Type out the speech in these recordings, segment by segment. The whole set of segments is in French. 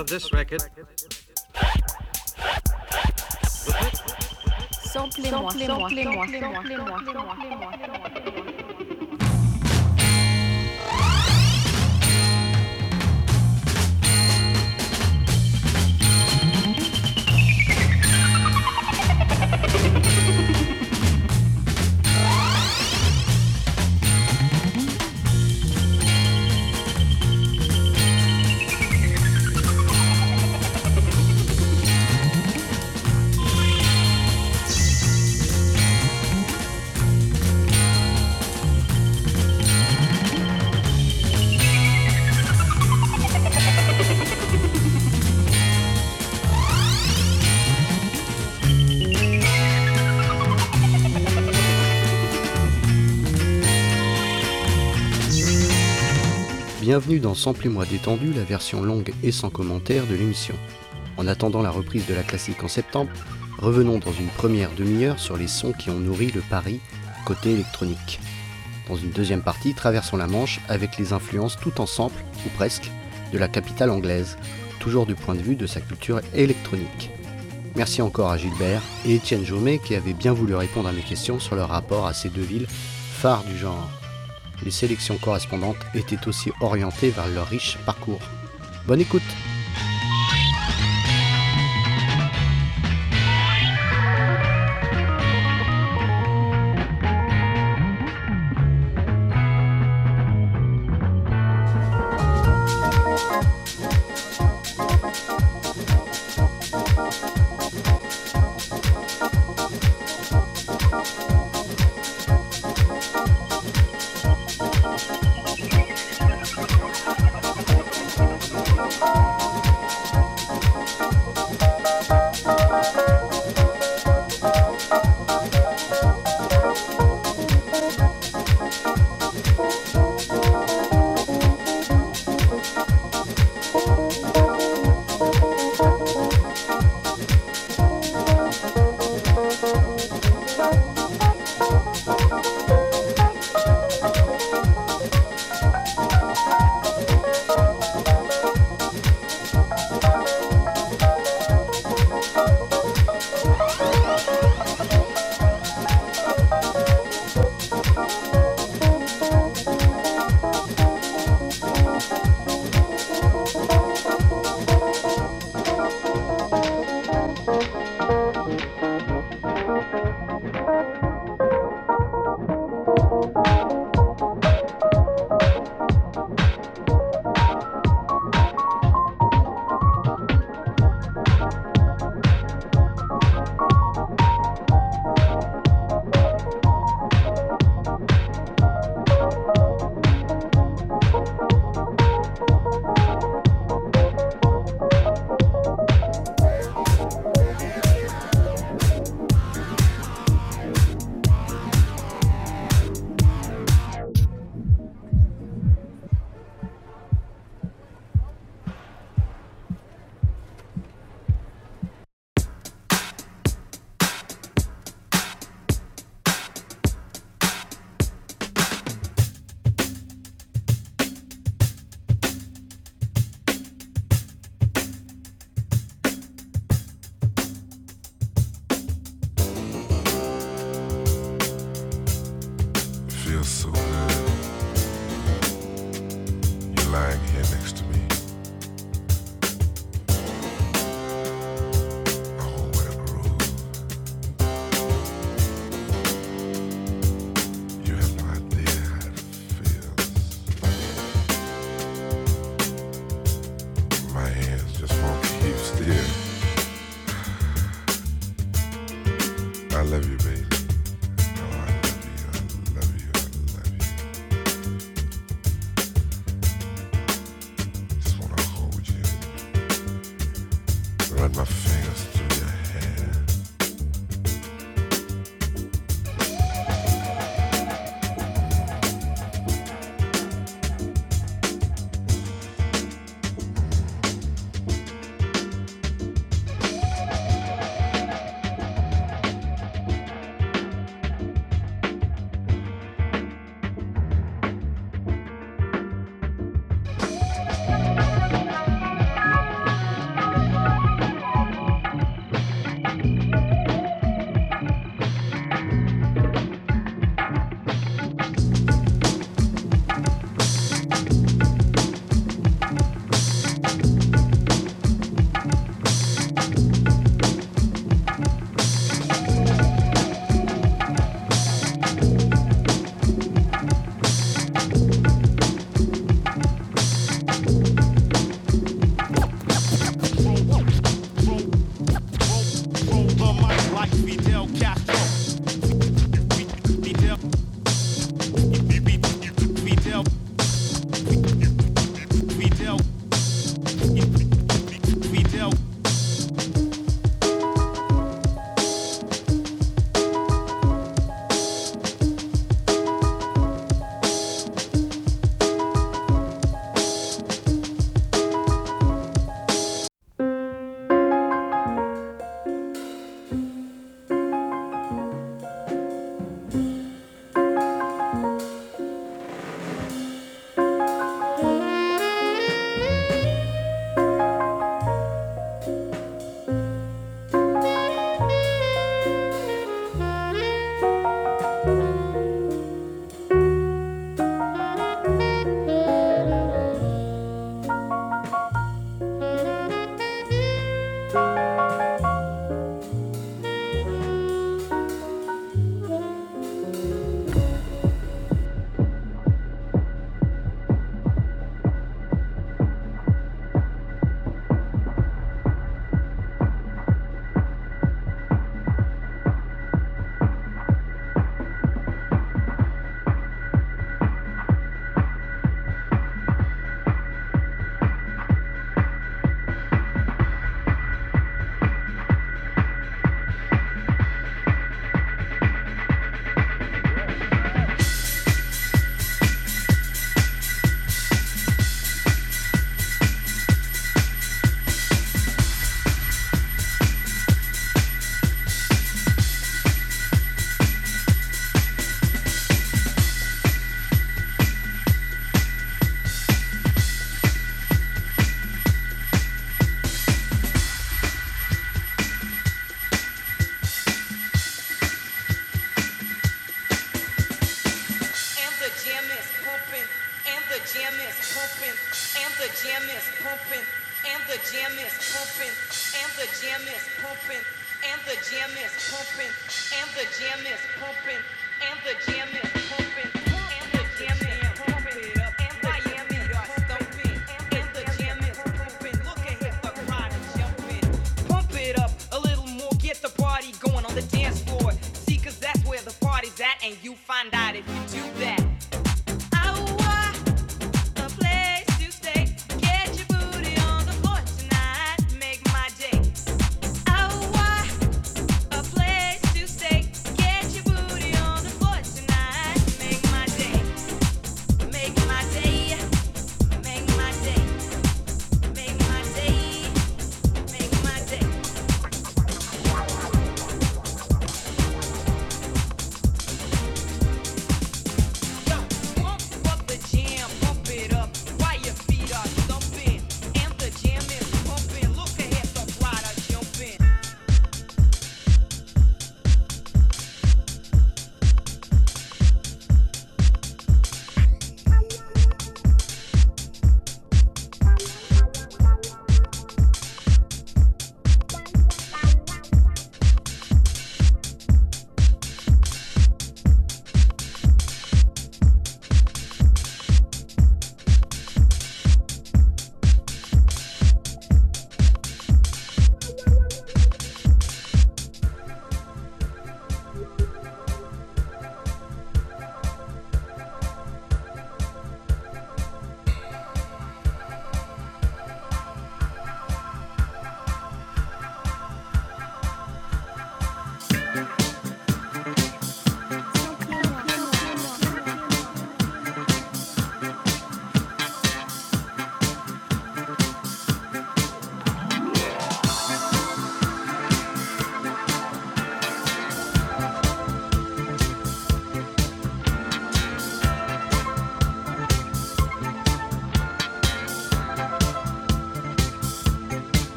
of this record. Samplez-moi, samplez-moi, samplez-moi, samplez-moi. Bienvenue dans Samplez-moi détendu, la version longue et sans commentaire de l'émission. En attendant la reprise de la classique en septembre, revenons dans une première demi-heure sur les sons qui ont nourri le Paris côté électronique. Dans une deuxième partie, traversons la Manche avec les influences tout ensemble, ou presque, de la capitale anglaise, toujours du point de vue de sa culture électronique. Merci encore à Gilbert et Étienne Jaumet qui avaient bien voulu répondre à mes questions sur leur rapport à ces deux villes phares du genre les sélections correspondantes étaient aussi orientées vers leur riche parcours. Bonne écoute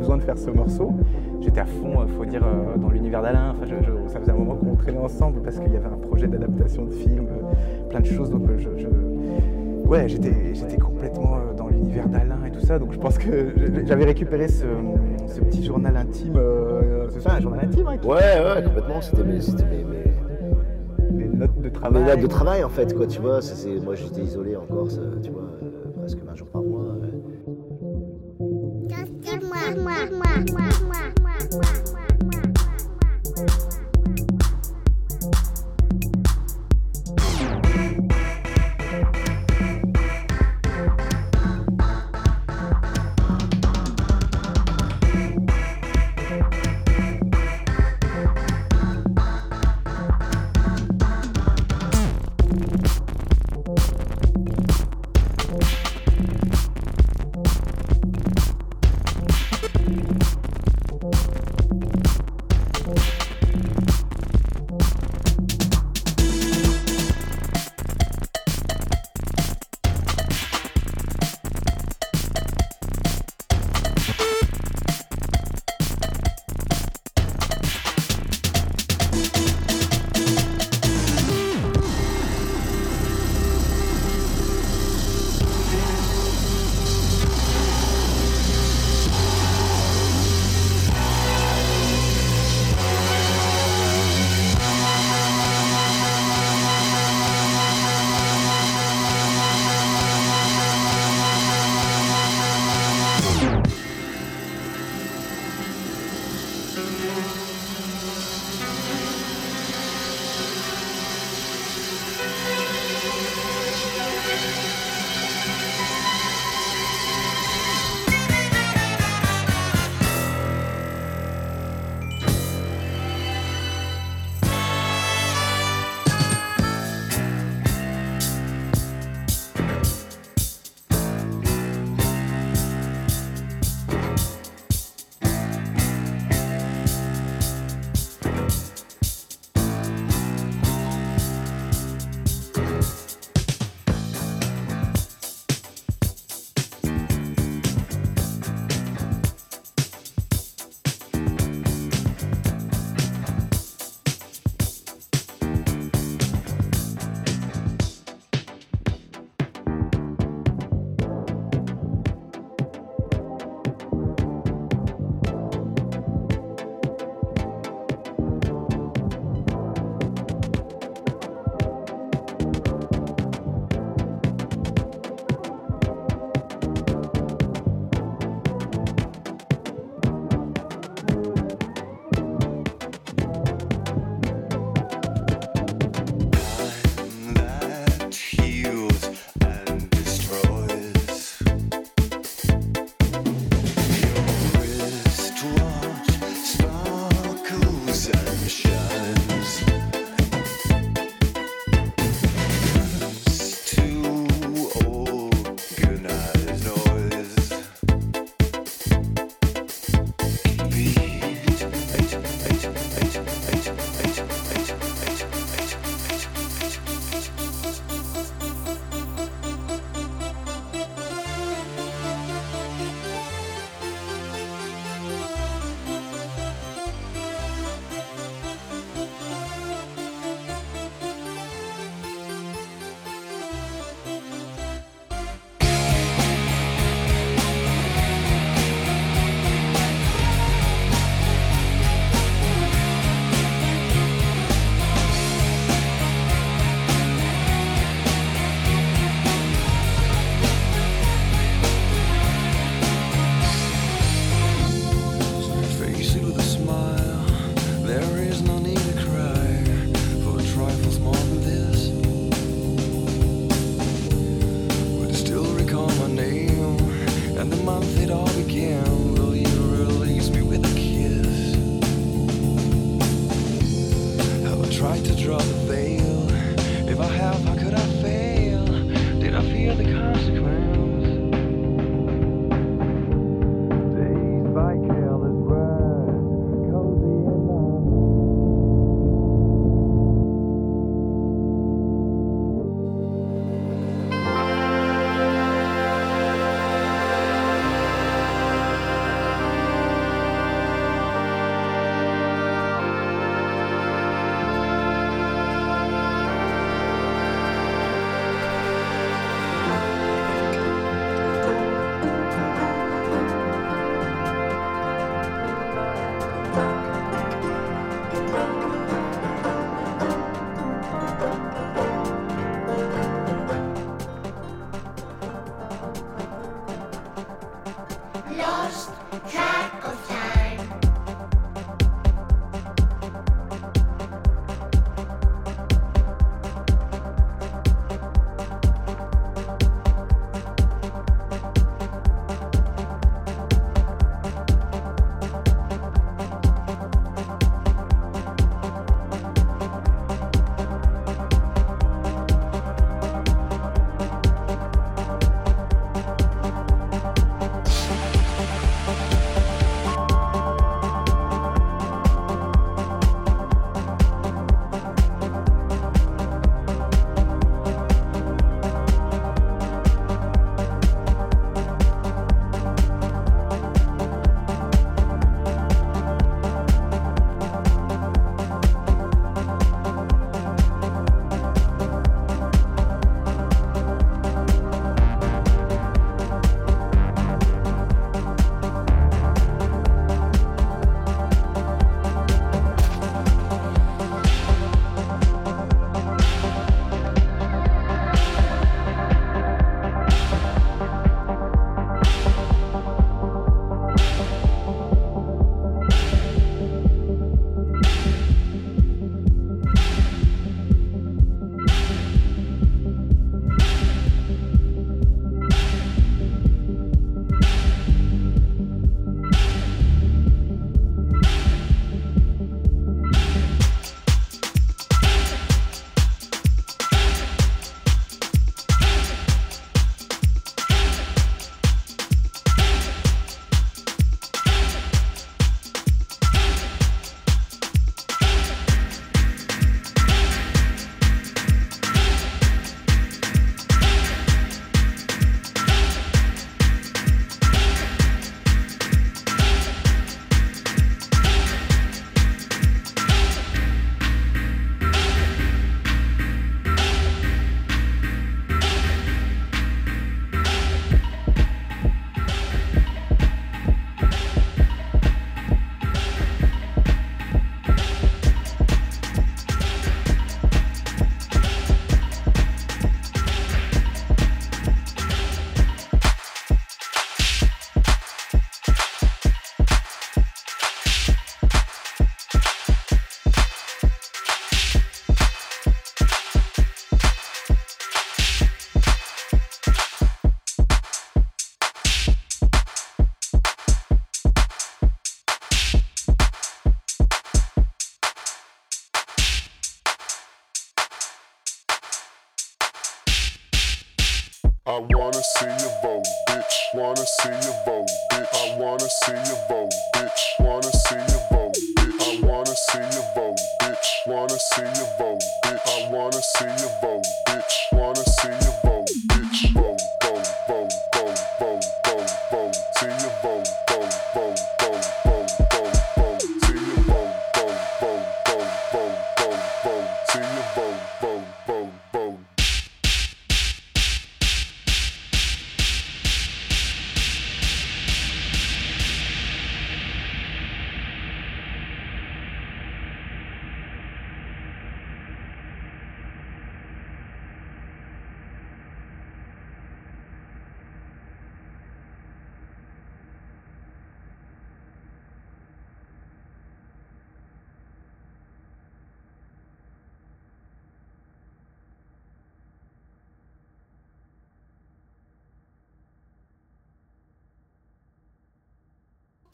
besoin de faire ce morceau. J'étais à fond, euh, faut dire, euh, dans l'univers d'Alain. Enfin, je- je- ça faisait un moment qu'on traînait ensemble parce qu'il y avait un projet d'adaptation de film, euh, plein de choses. Donc, je, je- ouais, j'étais, j'étais complètement dans l'univers d'Alain et tout ça. Donc, je pense que j'avais récupéré ce, ce petit journal intime. euh, c'est ça, un journal intime hein, qui- Ouais, ouais, complètement. C'était mes, c'était mes, notes de travail. mes dates de travail, en fait, quoi, tu vois. moi, j'étais isolé en Corse, euh, tu vois,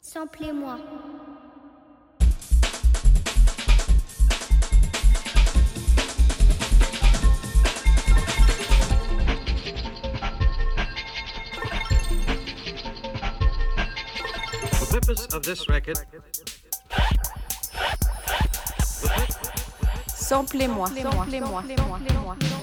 Samplez-moi. The purpose of this record. Samplez-moi. Samplez-moi. Samplez-moi. Samplez-moi.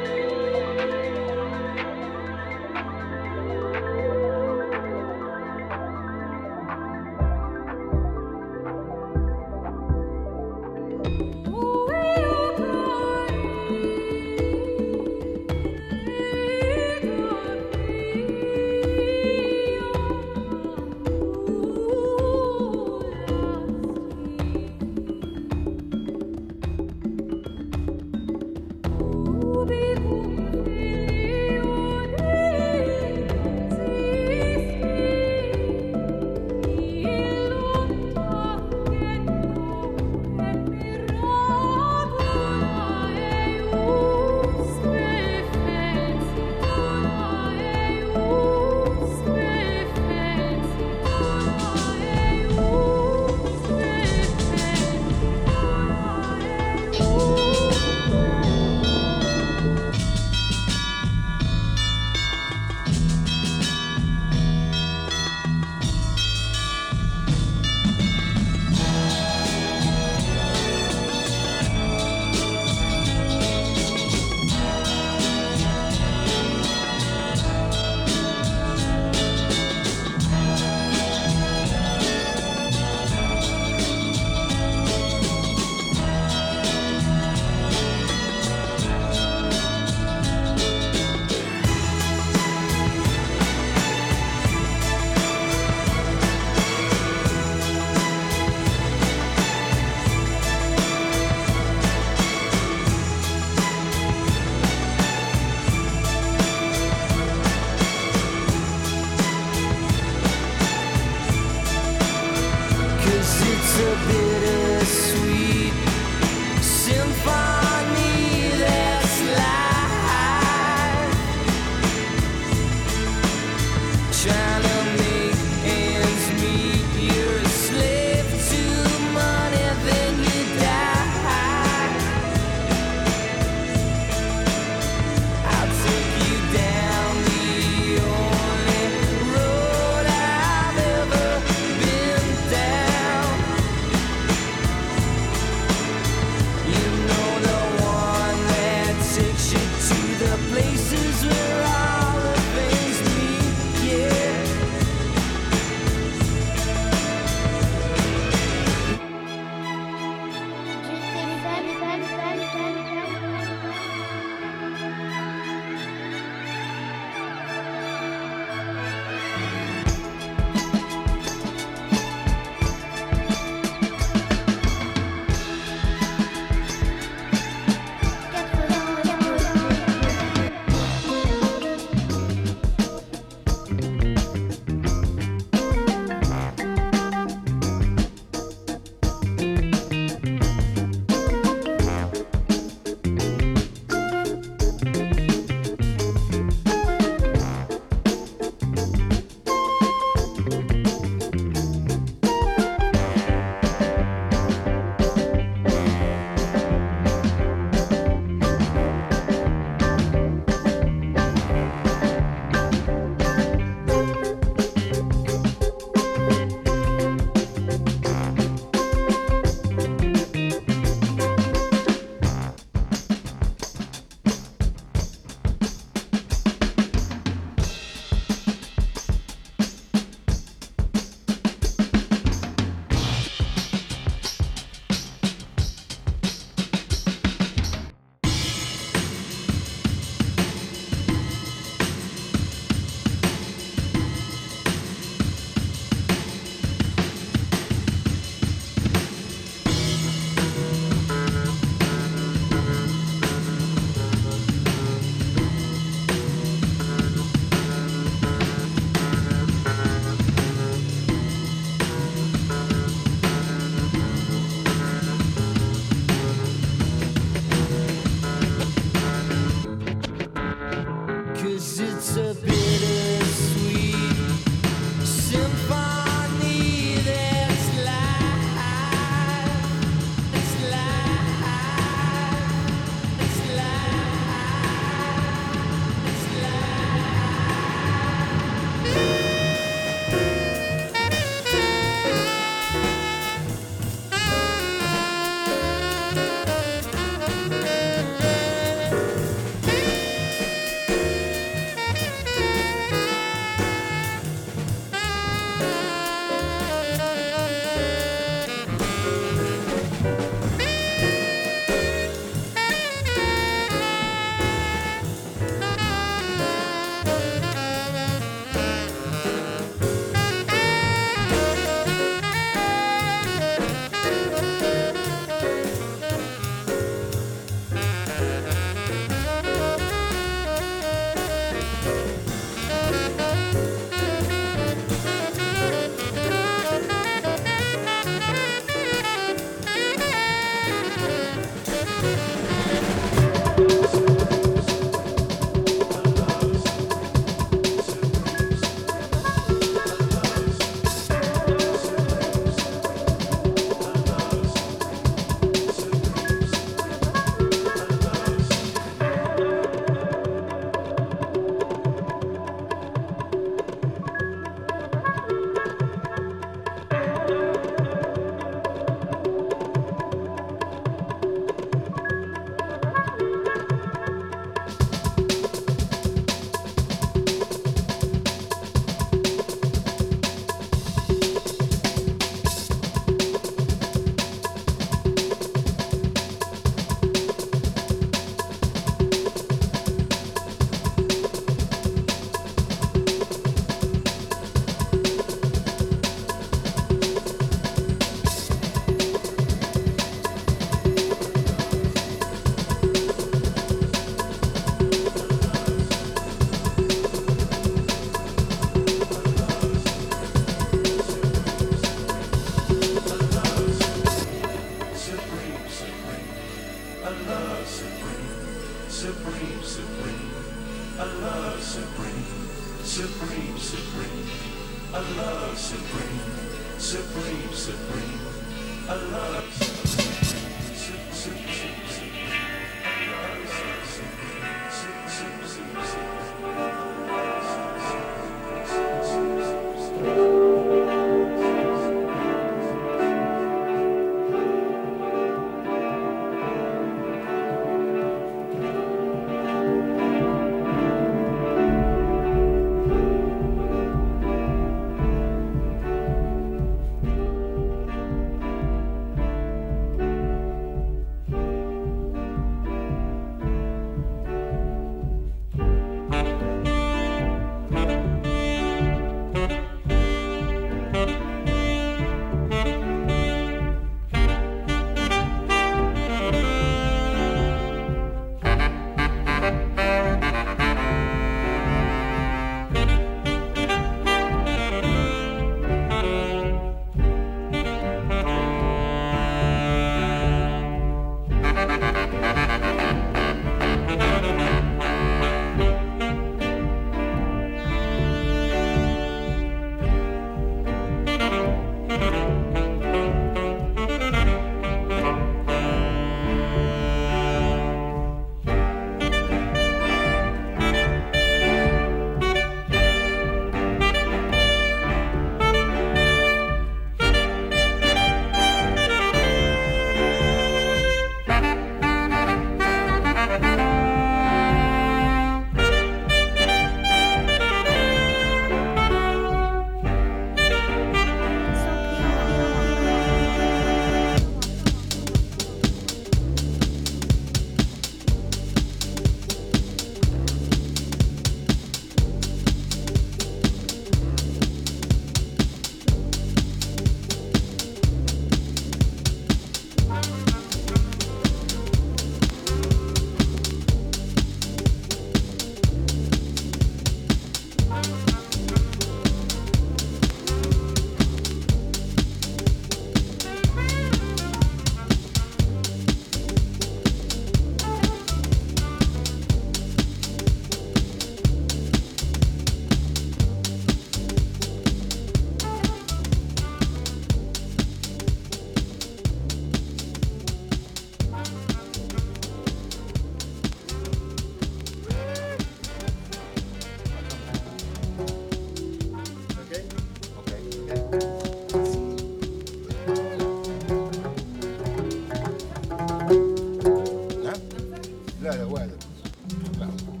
外人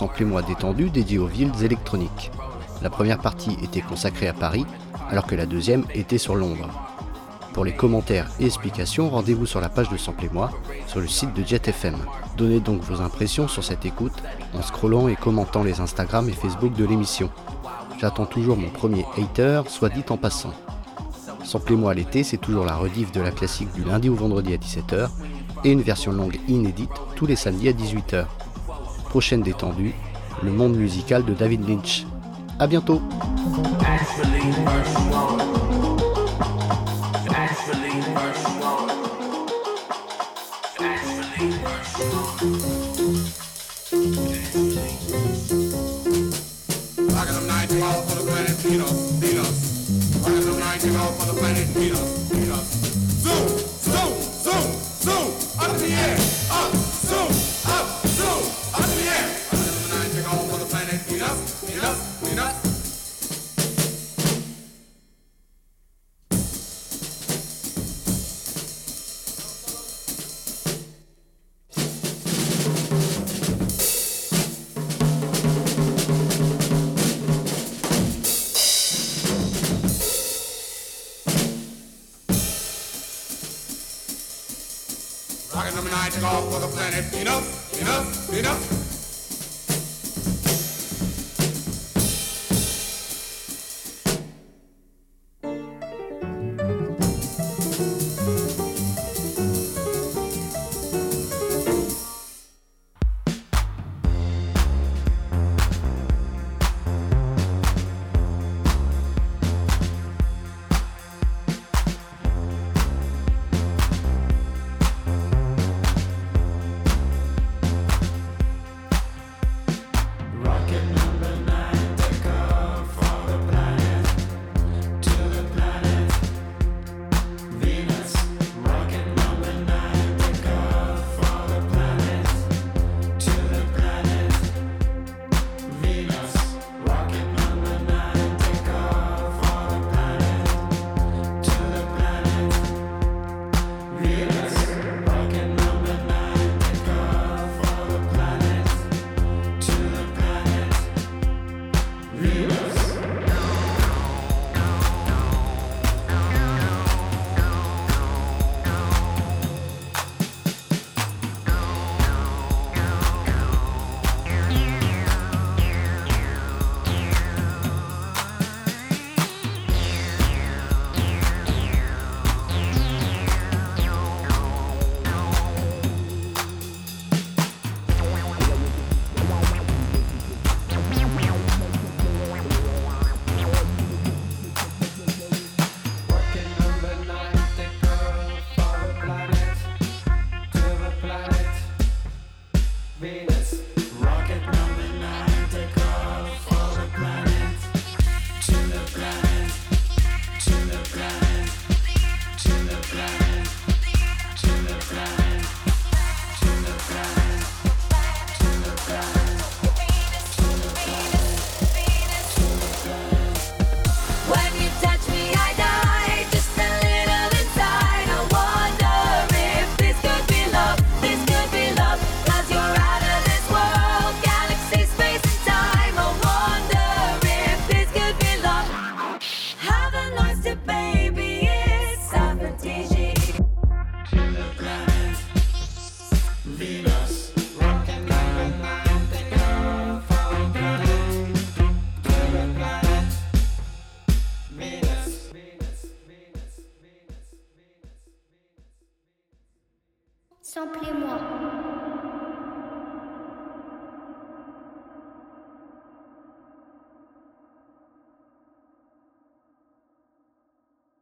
100 détendu dédié aux villes électroniques. La première partie était consacrée à Paris, alors que la deuxième était sur Londres. Pour les commentaires et explications, rendez-vous sur la page de Sample et moi, sur le site de JetFM. Donnez donc vos impressions sur cette écoute en scrollant et commentant les Instagram et Facebook de l'émission. J'attends toujours mon premier hater, soit dit en passant. Sample et moi l'été, c'est toujours la rediff de la classique du lundi au vendredi à 17h et une version longue inédite tous les samedis à 18h. Prochaine détendue, le monde musical de David Lynch. A bientôt.